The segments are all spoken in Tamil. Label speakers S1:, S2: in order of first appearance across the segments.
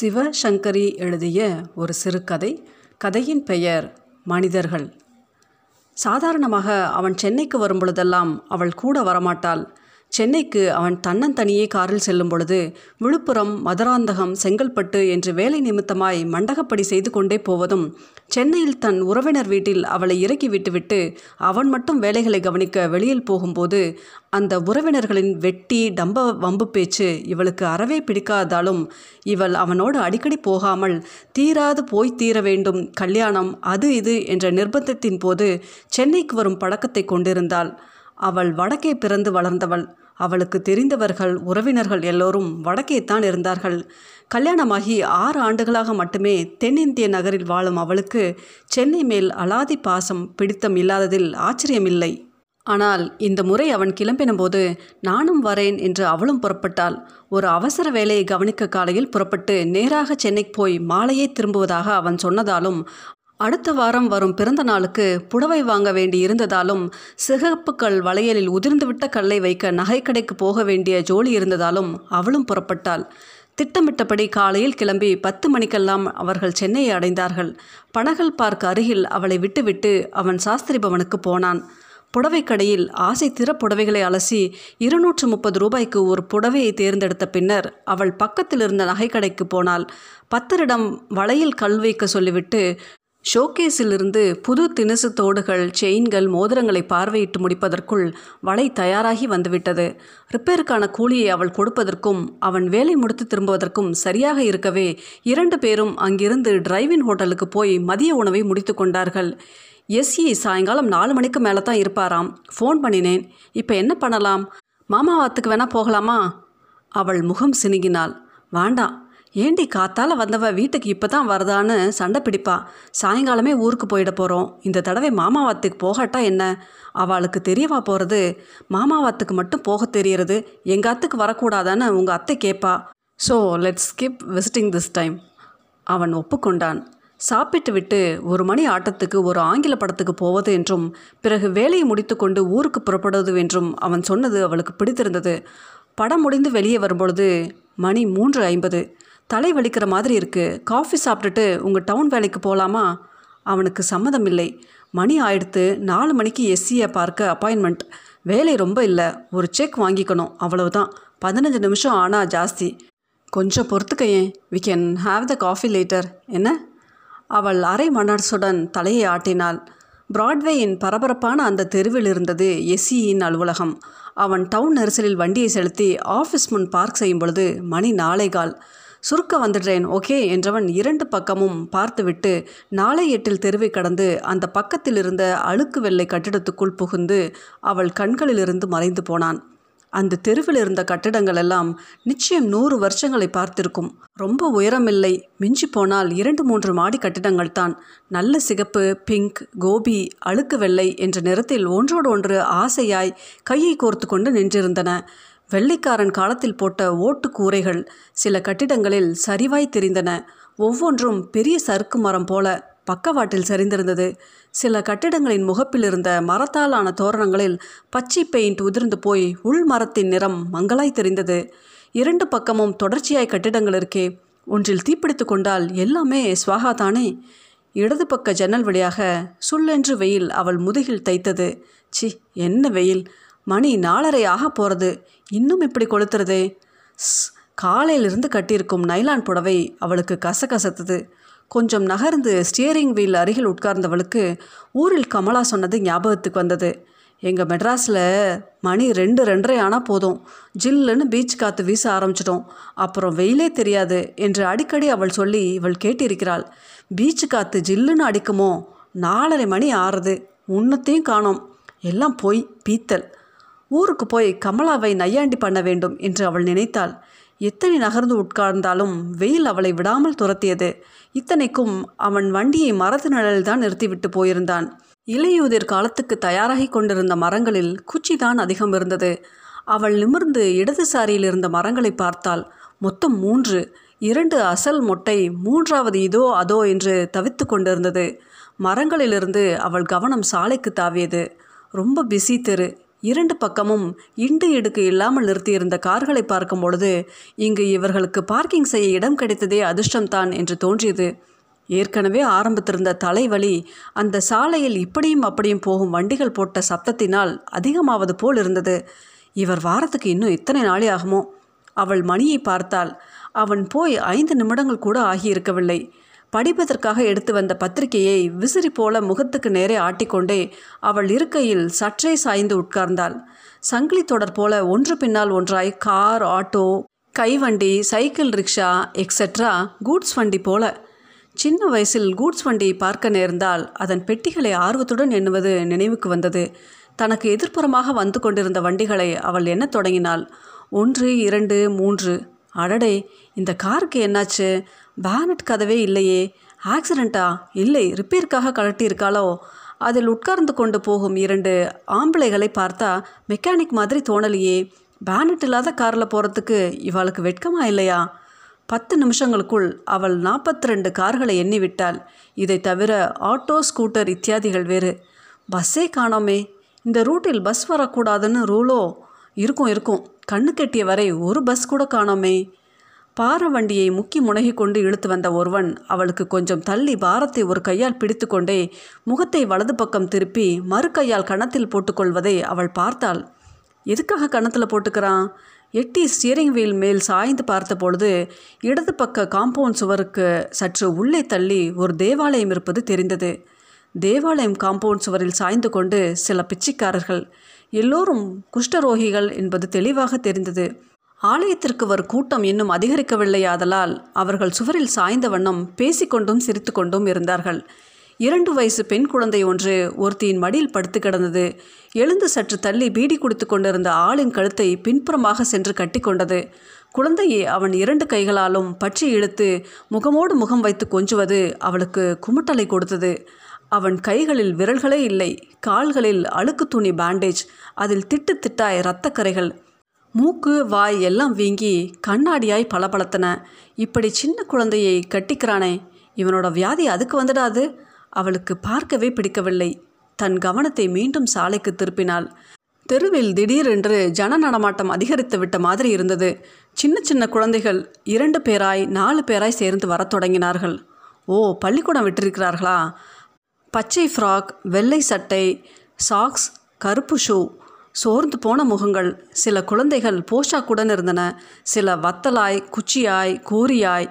S1: சிவசங்கரி எழுதிய ஒரு சிறுகதை. கதையின் பெயர் மனிதர்கள். சாதாரணமாக அவன் சென்னைக்கு வரும் பொழுதெல்லாம் அவள் கூட வரமாட்டாள். சென்னைக்கு அவன் தன்னந்தனியே காரில் செல்லும் பொழுது விழுப்புரம் மதுராந்தகம் செங்கல்பட்டு என்று வேலை நிமித்தமாய் மண்டகப்படி செய்து கொண்டே போவதும் சென்னையில் தன் உறவினர் வீட்டில் அவளை இறக்கி விட்டுவிட்டு அவன் மட்டும் வேலைகளை கவனிக்க வெளியில் போகும்போது அந்த உறவினர்களின் வெட்டி டம்ப வம்பு பேச்சு இவளுக்கு அறவே பிடிக்காதாலும் இவள் அவனோடு அடிக்கடி போகாமல் தீராது போய் தீர வேண்டும் கல்யாணம் அது இது என்ற நிர்பந்தத்தின் போது சென்னைக்கு வரும் பழக்கத்தை கொண்டிருந்தாள். அவள் வடக்கே பிறந்து வளர்ந்தவள். அவளுக்கு தெரிந்தவர்கள் உறவினர்கள் எல்லோரும் வடக்கே தான் இருந்தார்கள். கல்யாணமாகி ஆறு ஆண்டுகளாக மட்டுமே தென்னிந்திய நகரில் வாழும் அவளுக்கு சென்னை மேல் அலாதி பாசம் பிடித்தம் இல்லாததில் ஆச்சரியமில்லை. ஆனால் இந்த முறை அவன் கிளம்பினபோது நானும் வரேன் என்று அவளும் புறப்பட்டாள். ஒரு அவசர வேலையை கவனிக்க காலையில் புறப்பட்டு நேராக சென்னைக்கு போய் மாலையே திரும்புவதாக அவன் சொன்னதாலும் அடுத்த வாரம் வரும் பிறந்த நாளுக்கு புடவை வாங்க வேண்டி இருந்ததாலும் சிகப்பு கல் வளையலில் உதிர்ந்துவிட்ட கல்லை வைக்க நகைக்கடைக்கு போக வேண்டிய ஜோலி இருந்ததாலும் அவளும் புறப்பட்டாள். திட்டமிட்டபடி காலையில் கிளம்பி பத்து மணிக்கெல்லாம் அவர்கள் சென்னையை அடைந்தார்கள். பனகல் பார்க் அருகில் அவளை விட்டுவிட்டு அவன் சாஸ்திரி பவனுக்கு போனான். புடவை கடையில் ஆசை திற புடவைகளை அலசி இருநூற்று முப்பது ரூபாய்க்கு ஒரு புடவையை தேர்ந்தெடுத்த பின்னர் அவள் பக்கத்தில் இருந்த நகைக்கடைக்கு போனாள். பத்தரிடம் வளையில் கல் வைக்க சொல்லிவிட்டு ஷோகேஸிலிருந்து புது தினுசு தோடுகள் செயின்கள் மோதிரங்களை பார்வையிட்டு முடிப்பதற்குள் வலை தயாராகி வந்துவிட்டது. ரிப்பேருக்கான கூலியை அவள் கொடுப்பதற்கும் அவன் வேலை முடித்து திரும்புவதற்கும் சரியாக இருக்கவே இரண்டு பேரும் அங்கிருந்து டிரைவின் ஹோட்டலுக்கு போய் மதிய உணவை முடித்து கொண்டார்கள். எஸ்இ சாயங்காலம் நாலு மணிக்கு மேலே தான் இருப்பாராம். ஃபோன் பண்ணினேன். இப்போ என்ன பண்ணலாம்? மாமாவாத்துக்கு வேணால் போகலாமா? அவள் முகம் சினுங்கினாள் வேண்டாம். ஏண்டி காத்தால வந்தவ வீட்டுக்கு இப்போ தான் வரதான்னு சண்டை பிடிப்பா. சாயங்காலமே ஊருக்கு போயிட போகிறோம் இந்த தடவை மாமாவாத்துக்கு போகட்டா என்ன? அவளுக்கு தெரியவா போகிறது மாமாவாத்துக்கு மட்டும் போக தெரியறது எங்கள் அத்துக்கு வரக்கூடாதான்னு உங்கள் அத்தை கேட்பா so let's skip visiting this time அவன் ஒப்புக்கொண்டான். சாப்பிட்டு விட்டு ஒரு மணி ஆட்டத்துக்கு ஒரு ஆங்கில படத்துக்கு போவது என்றும் பிறகு வேலையை முடித்துக்கொண்டு ஊருக்கு புறப்படுவது என்றும் அவன் சொன்னது அவளுக்கு பிடித்திருந்தது. படம் முடிந்து வெளியே வரும்பொழுது மணி மூன்று ஐம்பது. தலை வலிக்கிற மாதிரி இருக்குது காஃபி சாப்பிட்டுட்டு உங்கள் டவுன் வேலைக்கு போகலாமா அவனுக்கு சம்மதம் இல்லை. மணி ஆயிடுத்து நாலு மணிக்கு எஸ்சியை பார்க்க அப்பாயின்மெண்ட். வேலை ரொம்ப இல்லை. ஒரு செக் வாங்கிக்கணும். அவ்வளவுதான். பதினஞ்சு நிமிஷம் ஆனால் ஜாஸ்தி. கொஞ்சம் பொறுத்துக்கையேன் we can have the coffee later என்ன? அவள் அரை மனசுடன் தலையை ஆட்டினாள். பிராட்வேயின் பரபரப்பான அந்த தெருவில் இருந்தது எஸ்சியின் அலுவலகம். அவன் டவுன் நெரிசலில் வண்டியை செலுத்தி ஆஃபீஸ் முன் பார்க் செய்யும் பொழுது மணி நாளை கால். சுருக்க வந்துடுறேன் ஓகே? என்றவன் இரண்டு பக்கமும் பார்த்துவிட்டு நாளை எட்டில் தெருவை கடந்து அந்த பக்கத்தில் இருந்த அழுக்கு வெள்ளை கட்டிடத்துக்குள் புகுந்து அவள் கண்களிலிருந்து மறைந்து போனான். அந்த தெருவில் இருந்த கட்டிடங்கள் எல்லாம் நிச்சயம் நூறு வருஷங்களை பார்த்திருக்கும். ரொம்ப உயரமில்லை மிஞ்சி போனால் இரண்டு மூன்று மாடி கட்டிடங்கள் தான். நல்ல சிகப்பு பிங்க் கோபி அழுக்கு வெள்ளை என்ற நிறத்தில் ஒன்றோடு ஒன்று ஆசையாய் கையை கோர்த்து கொண்டு நின்றிருந்தன. வெள்ளைக்காரன் காலத்தில் போட்ட ஓட்டு கூரைகள் சில கட்டிடங்களில் சரிவாய் தெரிந்தன. ஒவ்வொன்றும் பெரிய சறுக்கு மரம் போல பக்கவாட்டில் சரிந்திருந்தது. சில கட்டிடங்களின் முகப்பில் இருந்த மரத்தாலான தோரணங்களில் பச்சை பெயிண்ட் உதிர்ந்து போய் உள் மரத்தின் நிறம் மங்களாய் தெரிந்தது. இரண்டு பக்கமும் தொடர்ச்சியாய் கட்டிடங்கள் இருக்கே. ஒன்றில் தீப்பிடித்து கொண்டால் எல்லாமே ஸ்வாகாதானே இடது பக்க ஜன்னல் வழியாக சுள்ளென்று வெயில் அவள் முதுகில் தைத்தது. சி என்ன வெயில்? மணி நாலரை ஆக போகிறது இன்னும் இப்படி கொளுத்துறதே? காலையிலிருந்து கட்டியிருக்கும் நைலான் புடவை அவளுக்கு கசகசத்தது. கொஞ்சம் நகர்ந்து ஸ்டியரிங் வீல் அருகில் உட்கார்ந்தவளுக்கு ஊரில் கமலா சொன்னது ஞாபகத்துக்கு வந்தது. எங்கள் மெட்ராஸில் மணி ரெண்டு ரெண்டரை ஆனால் போதும். ஜில்லுன்னு பீச் காற்று வீச ஆரம்பிச்சிட்டோம். அப்புறம் வெயிலே தெரியாது என்று அடிக்கடி அவள் சொல்லி இவள் கேட்டிருக்கிறாள். பீச்சு காற்று ஜில்லுன்னு அடிக்குமோ? நாலரை மணி ஆறுது. உன்னத்தையும் காணோம். எல்லாம் போய் பீத்தல். ஊருக்கு போய் கமலாவை நையாண்டி பண்ண வேண்டும் என்று அவள் நினைத்தாள். எத்தனை நகர்ந்து உட்கார்ந்தாலும் வெயில் அவளை விடாமல் துரத்தியது. இத்தனைக்கும் அவன் வண்டியை மரத்து நிழலில்தான் நிறுத்திவிட்டு போயிருந்தான். இலையுதிர் காலத்துக்கு தயாராகி கொண்டிருந்த மரங்களில் குச்சிதான் அதிகம் இருந்தது. அவள் நிமிர்ந்து இடதுசாரியில் இருந்த மரங்களை பார்த்தாள். மொத்தம் மூன்று. இரண்டு அசல் மொட்டை மூன்றாவது இதோ அதோ என்று தவித்து கொண்டிருந்தது. மரங்களிலிருந்து அவள் கவனம் சாலைக்கு தாவியது. ரொம்ப பிஸி தெரு. இரண்டு பக்கமும் இண்டு இடுக்கு இல்லாமல் நிறுத்தியிருந்த கார்களை பார்க்கும் பொழுது இங்கு இவர்களுக்கு பார்க்கிங் செய்ய இடம் கிடைத்ததே அதிர்ஷ்டம்தான் என்று தோன்றியது. ஏற்கனவே ஆரம்பித்திருந்த தலைவலி அந்த சாலையில் இப்படியும் அப்படியும் போகும் வண்டிகள் போட்ட சப்தத்தினால் அதிகமாவது போல் இருந்தது. இவர் வாரத்துக்கு இன்னும் இத்தனை நாளே ஆகுமோ? அவள் மணியை பார்த்தாள் அவன் போய் ஐந்து நிமிடங்கள் கூட ஆகியிருக்கவில்லை. படிப்பதற்காக எடுத்து வந்த பத்திரிகையை விசிறி போல முகத்துக்கு நேரே ஆட்டிக்கொண்டே அவள் இருக்கையில் சற்றே சாய்ந்து உட்கார்ந்தாள். சங்கிலி தொடர் போல ஒன்று பின்னால் ஒன்றாய் கார் ஆட்டோ கைவண்டி சைக்கிள் ரிக்ஷா எக்ஸெட்ரா கூட்ஸ் வண்டி போல. சின்ன வயசில் கூட்ஸ் வண்டியை பார்க்க நேர்ந்தால் அதன் பெட்டிகளை ஆர்வத்துடன் எண்ணுவது நினைவுக்கு வந்தது. தனக்கு எதிர்ப்புறமாக வந்து கொண்டிருந்த வண்டிகளை அவள் எண்ணத் தொடங்கினாள். ஒன்று இரண்டு மூன்று. அடடே இந்த காருக்கு என்னாச்சு? பேனட் கதவே இல்லையே. ஆக்சிடெண்ட்டா இல்லை ரிப்பேருக்காக கழட்டியிருக்காளோ? அதில் உட்கார்ந்து கொண்டு போகும் இரண்டு ஆம்பளைகளை பார்த்தா மெக்கானிக் மாதிரி தோணலையே. பேனட் இல்லாத காரில் போகிறதுக்கு இவளுக்கு வெட்கமா இல்லையா? பத்து நிமிஷங்களுக்குள் அவள் நாற்பத்தி ரெண்டு கார்களை எண்ணிவிட்டாள். இதை தவிர ஆட்டோ ஸ்கூட்டர் இத்தியாதிகள் வேறு. பஸ்ஸே காணோமே. இந்த ரூட்டில் பஸ் வரக்கூடாதுன்னு ரூலோ? இருக்கும் இருக்கும். கண்ணு கெட்டிய வரை ஒரு பஸ் கூட காணோமே. பார வண்டியை முக்கி முனகி கொண்டு இழுத்து வந்த ஒருவன் அவளுக்கு கொஞ்சம் தள்ளி பாரத்தை ஒரு கையால் பிடித்துக்கொண்டே முகத்தை வலது பக்கம் திருப்பி மறு கையால் கணத்தில் போட்டுக்கொள்வதை அவள் பார்த்தாள். எதுக்காக கணத்தில் போட்டுக்கிறான்? எட்டி ஸ்டியரிங் வீல் மேல் சாய்ந்து பார்த்த பொழுது இடது பக்க காம்பவுண்ட் சுவருக்கு சற்று உள்ளே தள்ளி ஒரு தேவாலயம் இருப்பது தெரிந்தது. தேவாலயம் காம்பவுண்ட் சுவரில் சாய்ந்து கொண்டு சில பிச்சைக்காரர்கள் எல்லோரும் குஷ்டரோகிகள் என்பது தெளிவாக தெரிந்தது. ஆலயத்திற்கு வரும் கூட்டம் இன்னும் அதிகரிக்கவில்லையாதலால் அவர்கள் சுவரில் சாய்ந்த வண்ணம் பேசிக்கொண்டும் சிரித்துக்கொண்டும் இருந்தார்கள். இரண்டு வயசு பெண் குழந்தை ஒன்று ஒருத்தியின் மடியில் படுத்து கிடந்தது. எழுந்து சற்று தள்ளி பீடி குடித்து கொண்டிருந்த ஆளின் கழுத்தை பின்புறமாக சென்று கட்டிக்கொண்டது குழந்தையை அவன் இரண்டு கைகளாலும் பற்றி இழுத்து முகமோடு முகம் வைத்து கொஞ்சுவது அவளுக்கு குமுட்டலை கொடுத்தது. அவன் கைகளில் விரல்களே இல்லை. கால்களில் அழுக்கு துணி பேண்டேஜ் அதில் திட்டு திட்டாய் இரத்தக்கரைகள். மூக்கு வாய் எல்லாம் வீங்கி கண்ணாடியாய் பளபளத்தன. இப்படி சின்ன குழந்தையை கட்டிக்கிறானே இவனோட வியாதி அதுக்கு வந்துடாது அவளுக்கு பார்க்கவே பிடிக்கவில்லை. தன் கவனத்தை மீண்டும் சாலைக்கு திருப்பினாள். தெருவில் திடீரென்று ஜன நடமாட்டம் அதிகரித்து விட்ட மாதிரி இருந்தது. சின்ன சின்ன குழந்தைகள் இரண்டு பேராய் நாலு பேராய் சேர்ந்து வரத் தொடங்கினார்கள். ஓ பள்ளிக்கூடம் விட்டிருக்கிறார்களா? பச்சை ஃப்ராக் வெள்ளை சட்டை சாக்ஸ் கருப்பு ஷூ சோர்ந்து போன முகங்கள். சில குழந்தைகள் போஷாக்குடன் இருந்தன. சில வத்தலாய் குச்சியாய் கூரியாய்.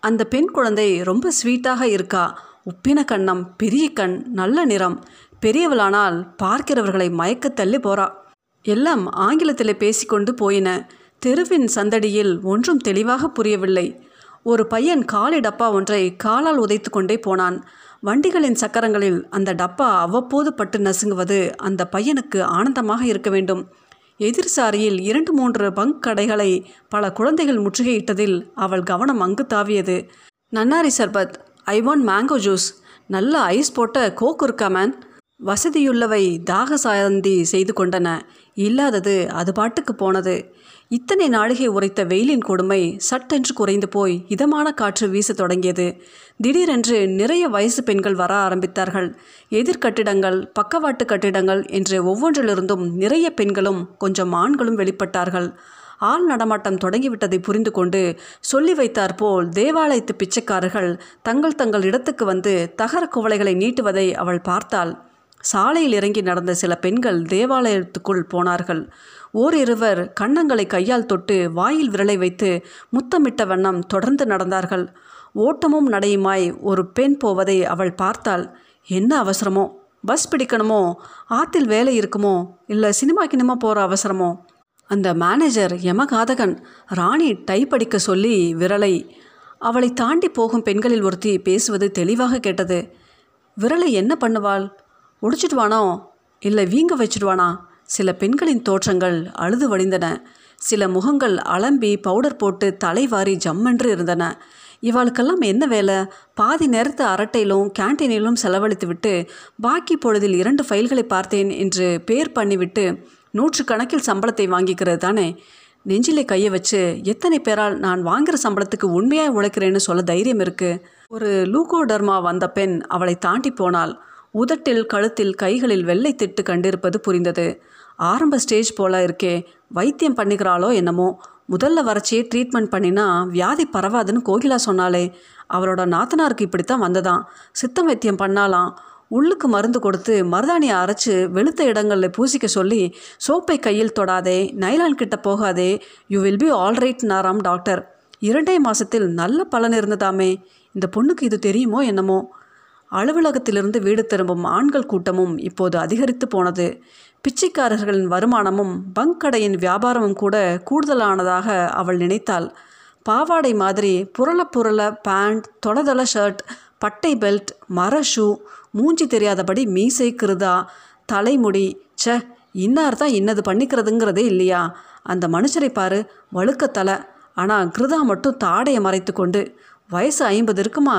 S1: அந்த பெண் குழந்தை ரொம்ப ஸ்வீட்டாக இருக்கா. உப்பின கண்ணம் பெரிய கண் நல்ல நிறம். பெரியவளானால் பார்க்கிறவர்களை மயக்க தள்ளி போறா. எல்லாம் ஆங்கிலத்தில் பேசிக்கொண்டு போயின. தெருவின் சந்தடியில் ஒன்றும் தெளிவாக புரியவில்லை. ஒரு பையன் காலி டப்பா ஒன்றை காலால் உதைத்து கொண்டே போனான். வண்டிகளின் சக்கரங்களில் அந்த டப்பா அவ்வப்போது பட்டு நசுங்குவது அந்த பையனுக்கு ஆனந்தமாக இருக்க வேண்டும். எதிர் சாரியில் இரண்டு மூன்று பங்க் கடைகளை பல குழந்தைகள் முற்றுகையிட்டதில் அவள் கவனம் அங்கு தாவியது. நன்னாரி சர்பத் ஐ வாண்ட் மேங்கோ ஜூஸ். நல்ல ஐஸ் போட்ட கோக் இருக்கா மேன் வசதியுள்ளவை தாக சாந்தி செய்து கொண்டன. இல்லாதது அது பாட்டுக்கு போனது. இத்தனை நாளிகை உரைத்த வெயிலின் கொடுமை சட்டென்று குறைந்து போய் இதமான காற்று வீசத் தொடங்கியது. திடீரென்று நிறைய வயசு பெண்கள் வர ஆரம்பித்தார்கள். எதிர்கட்டிடங்கள் பக்கவாட்டு கட்டிடங்கள் என்று ஒவ்வொன்றிலிருந்தும் நிறைய பெண்களும் கொஞ்சம் ஆண்களும் வெளிப்பட்டார்கள். ஆள் நடமாட்டம் தொடங்கிவிட்டதை புரிந்து கொண்டு சொல்லி வைத்தாற்போல் தேவாலயத்து பிச்சைக்காரர்கள் தங்கள் தங்கள் இடத்துக்கு வந்து தகர குவளைகளை நீட்டுவதை அவள் பார்த்தாள். சாலையில் இறங்கி நடந்த சில பெண்கள் தேவாலயத்துக்குள் போனார்கள். ஓரிருவர் கன்னங்களை கையால் தொட்டு வாயில் விரலை வைத்து முத்தமிட்ட வண்ணம் தொடர்ந்து நடந்தார்கள். ஓட்டமும் நடையுமாய் ஒரு பெண் போவதை அவள் பார்த்தாள். என்ன அவசரமோ? பஸ் பிடிக்கணுமோ? ஆத்தில் வேலை இருக்குமோ? இல்லை சினிமா கினிமா போகிற அவசரமோ? அந்த மேனேஜர் யமகாதகன் ராணி டைப் அடிக்க சொல்லி விரலை அவளை தாண்டி போகும் பெண்களில் ஒருத்தி பேசுவது தெளிவாக கேட்டது. விரலை என்ன பண்ணுவாள்? ஒடிச்சிடுவானோ? இல்லை வீங்க வச்சிடுவானா? சில பெண்களின் தோற்றங்கள் அழுது வடிந்தன சில முகங்கள் அலம்பி பவுடர் போட்டு தலைவாரி ஜம்மென்று இருந்தன. இவாளுக்கெல்லாம் என்ன வேலை? பாதி நேரத்து அரட்டையிலும் கேன்டீனிலும் செலவழித்து விட்டு பாக்கி பொழுதில் இரண்டு ஃபைல்களை பார்த்தேன் என்று பேர் பண்ணிவிட்டு நூற்று கணக்கில் சம்பளத்தை வாங்கிக்கிறது தானே? நெஞ்சிலே கையை வச்சு எத்தனை பேரால் நான் வாங்குற சம்பளத்துக்கு உண்மையாக உழைக்கிறேன்னு சொல்ல தைரியம் இருக்கு. ஒரு லூகோடர்மா வந்த பெண் அவளை தாண்டி போனாள். உதட்டில் கழுத்தில் கைகளில் வெள்ளை திட்டு கண்டிருப்பது புரிந்தது. ஆரம்ப ஸ்டேஜ் போல் இருக்கே வைத்தியம் பண்ணிக்கிறாளோ என்னமோ. முதல்ல வரைச்சியே ட்ரீட்மெண்ட் பண்ணினா வியாதி பரவாதுன்னு கோகிலா சொன்னாலே அவளோட நாத்தனாருக்கு இப்படித்தான் வந்ததாம். சித்தம் வைத்தியம் பண்ணாலாம் உள்ளுக்கு மருந்து கொடுத்து மருதாணியை அரைச்சு வெளுத்த இடங்களில் பூசிக்க சொல்லி சோப்பை கையில் தொடாதே நைலான் கிட்ட போகாதே யூ வில் பி ஆல்ரைட் நாராம் டாக்டர். இரண்டே மாசத்தில் நல்ல பலன் இருந்ததாமே. இந்த பொண்ணுக்கு இது தெரியுமோ என்னமோ. அலுவலகத்திலிருந்து வீடு திரும்பும் ஆண்கள் கூட்டமும் இப்போது அதிகரித்து போனது. பிச்சைக்காரர்களின் வருமானமும் பங்க் கடையின் வியாபாரமும் கூட கூடுதலானதாக அவள் நினைத்தாள். பாவாடை மாதிரி புரள புரள பேண்ட் தொளதள ஷர்ட் பட்டை பெல்ட் மர ஷூ மூஞ்சி தெரியாதபடி மீசை கிருதா தலைமுடி ச இன்னார் தான் இன்னது பண்ணிக்கிறதுங்கிறதே இல்லையா? அந்த மனுஷரை பாரு வழுக்க தலை ஆனால் கிருதா மட்டும் தாடையை மறைத்து கொண்டு வயசு ஐம்பது இருக்குமா?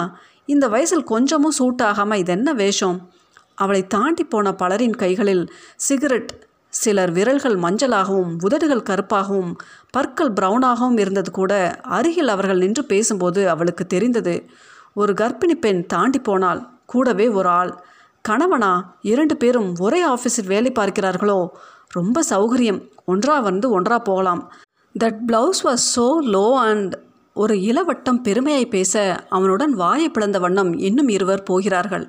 S1: இந்த வயசில் கொஞ்சமும் சூட் ஆகாமல் இது என்ன வேஷம்? அவளை தாண்டி போன பலரின் கைகளில் சிகரெட் சிலர் விரல்கள் மஞ்சளாகவும் உதடுகள் கருப்பாகவும் பற்கள் பிரவுனாகவும் இருந்தது கூட அருகில் அவர்கள் நின்று பேசும்போது அவளுக்கு தெரிந்தது. ஒரு கர்ப்பிணி பெண் தாண்டி போனால் கூடவே ஒரு ஆள். கணவனா இரண்டு பேரும் ஒரே ஆஃபீஸில் வேலை பார்க்கிறார்களோ? ரொம்ப சௌகரியம். ஒன்றா வந்து ஒன்றா போகலாம். That blouse was so low and ஒரு இளவட்டம் பெருமையை பேச அவனுடன் வாயை பிளந்த வண்ணம் இன்னும் இருவர் போகிறார்கள்.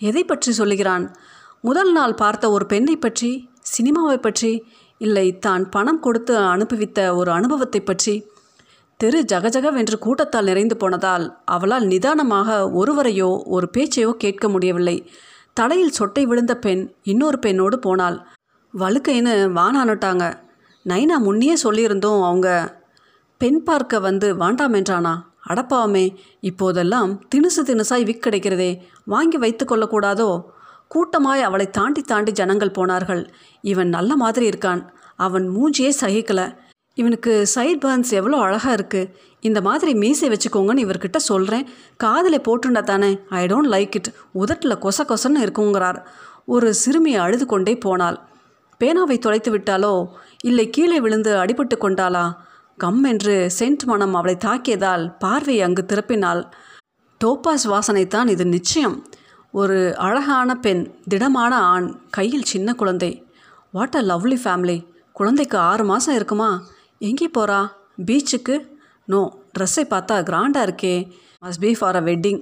S1: எதை பற்றி சொல்லுகிறான்? முதல் நாள் பார்த்த ஒரு பெண்ணை பற்றி சினிமாவை பற்றி இல்லை தான் பணம் கொடுத்து அனுப்புவித்த ஒரு அனுபவத்தை பற்றி. தெரு ஜகஜகவென்று கூட்டத்தால் நிறைந்து போனதால் அவளால் நிதானமாக ஒருவரையோ ஒரு பேச்சையோ கேட்க முடியவில்லை. தலையில் சொட்டை விழுந்த பெண் இன்னொரு பெண்ணோடு போனாள். வழுக்கைன்னு வானானுட்டாங்க. நைனா முன்னையே சொல்லியிருந்தோம் அவங்க பெண் பார்க்க வந்து வேண்டாம் என்றானா? அடப்பாவமே இப்போதெல்லாம் தினுசு தினுசாய் விக் கிடைக்கிறதே வாங்கி வைத்து கொள்ளக்கூடாதோ? கூட்டமாய் அவளை தாண்டி தாண்டி ஜனங்கள் போனார்கள். இவன் நல்ல மாதிரி இருக்கான். அவன் மூஞ்சியே சகிக்கல. இவனுக்கு சைட் பர்ன்ஸ் எவ்வளோ அழகாக இருக்குது இந்த மாதிரி மீசை வச்சுக்கோங்கன்னு இவர்கிட்ட சொல்கிறேன் காதில் போட்டுண்டா தானே. ஐ டோன்ட் லைக் இட் உதட்டில் கொச கொசன்னு இருக்குங்கிறார். ஒரு சிறுமி அழுது கொண்டே போனாள். பேனாவை தொலைத்து விட்டாலோ? இல்லை கீழே விழுந்து அடிபட்டு கொண்டாளா? கம் என்று சென்ட் மனம் அவளை தாக்கியதால் பார்வையை அங்கு திருப்பினாள் டோப்பாஸ் வாசனைத்தான் இது நிச்சயம். ஒரு அழகான பெண் திடமான ஆண் கையில் சின்ன குழந்தை. வாட் அ லவ்லி ஃபேமிலி குழந்தைக்கு ஆறு மாதம் இருக்குமா? எங்கே போகிறா பீச்சுக்கு? நோ ட்ரெஸ்ஸை பார்த்தா கிராண்டாக இருக்கே. Must be for a wedding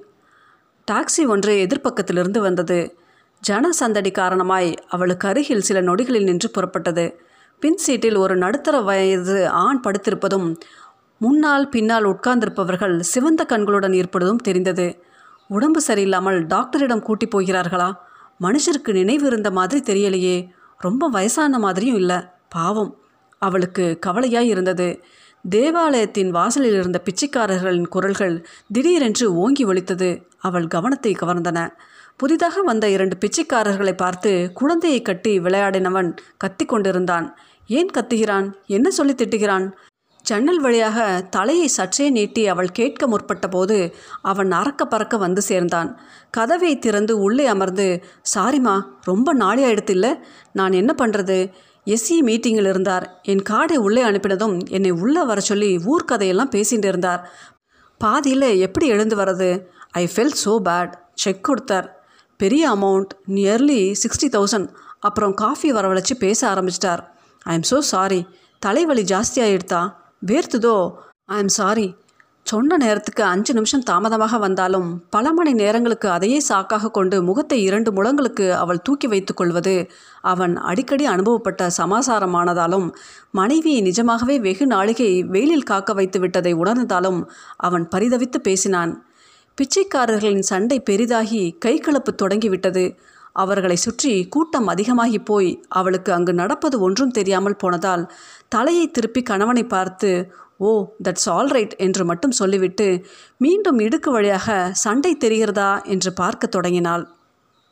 S1: taxi ஒன்று எதிர்ப்பக்கத்திலிருந்து வந்தது. ஜன சந்தடி காரணமாய் அவளுக்கு அருகில் சில நொடிகளில் நின்று புறப்பட்டது. பின் சீட்டில் ஒரு நடுத்தர வயது ஆண் படுத்திருப்பதும் முன்னால் பின்னால் உட்கார்ந்திருப்பவர்கள் சிவந்த கண்களுடன் இருப்பதும் தெரிந்தது. உடம்பு சரியில்லாமல் டாக்டரிடம் கூட்டி போகிறார்களா? மனுஷருக்கு நினைவு இருந்த மாதிரி தெரியலையே. ரொம்ப வயசான மாதிரியும் இல்லை. பாவம். அவளுக்கு கவலையாய் இருந்தது. தேவாலயத்தின் வாசலில் இருந்த பிச்சைக்காரர்களின் குரல்கள் திடீரென்று ஓங்கி ஒலித்தது. அவள் கவனத்தை கவர்ந்தன. புதிதாக வந்த இரண்டு பிச்சைக்காரர்களை பார்த்து குழந்தையை கட்டி விளையாடினவன் கத்தி கொண்டிருந்தான். ஏன் கத்துகிறான்? என்ன சொல்லி திட்டுகிறான்? ஜன்னல் வழியாக தலையை சற்றே நீட்டி அவள் கேட்க முற்பட்ட போது அவன் அறக்க பறக்க வந்து சேர்ந்தான். கதவை திறந்து உள்ளே அமர்ந்து சாரிம்மா ரொம்ப நாளி ஆயிடுத்து இல்லை? நான் என்ன பண்ணுறது எஸ்இ மீட்டிங்கில் இருந்தார். என் காடை உள்ளே அனுப்பினதும் என்னை உள்ளே வர சொல்லி ஊர்க்கதையெல்லாம் பேசிகிட்டு இருந்தார். பாதியில் எப்படி எழுந்து வர்றது? I fell so bad cheque கொடுத்தார். பெரிய அமௌண்ட் நியர்லி சிக்ஸ்டி தௌசண்ட் அப்புறம் காஃபி வரவழைச்சு பேச ஆரம்பிச்சிட்டார். ஐ எம் ஸோ சாரி தலைவலி ஜாஸ்தியாகிடுதா வேர்த்துதோ? ஐ எம் சாரி சொன்ன நேரத்துக்கு அஞ்சு நிமிஷம் தாமதமாக வந்தாலும் பல மணி நேரங்களுக்கு அதையே சாக்காக கொண்டு முகத்தை இரண்டு முழங்களுக்கு அவள் தூக்கி வைத்துக் கொள்வது அவன் அடிக்கடி அனுபவப்பட்ட சமாசாரமானதாலும் மனைவியை நிஜமாகவே வெகு நாளிகை வெயிலில் காக்க வைத்து விட்டதை உணர்ந்ததாலும் அவன் பரிதவித்து பேசினான். பிச்சைக்காரர்களின் சண்டை பெரிதாகி கைகலப்பு தொடங்கிவிட்டது. அவர்களை சுற்றி கூட்டம் அதிகமாகி போய் அவளுக்கு அங்கு நடப்பது ஒன்றும் தெரியாமல் போனதால் தலையை திருப்பி கணவனை பார்த்து ஓ தட்ஸ் ஆல் ரைட் என்று மட்டும் சொல்லிவிட்டு மீண்டும் இடுக்கு வழியாக சண்டை தெரிகிறதா? என்று பார்க்கத் தொடங்கினாள்.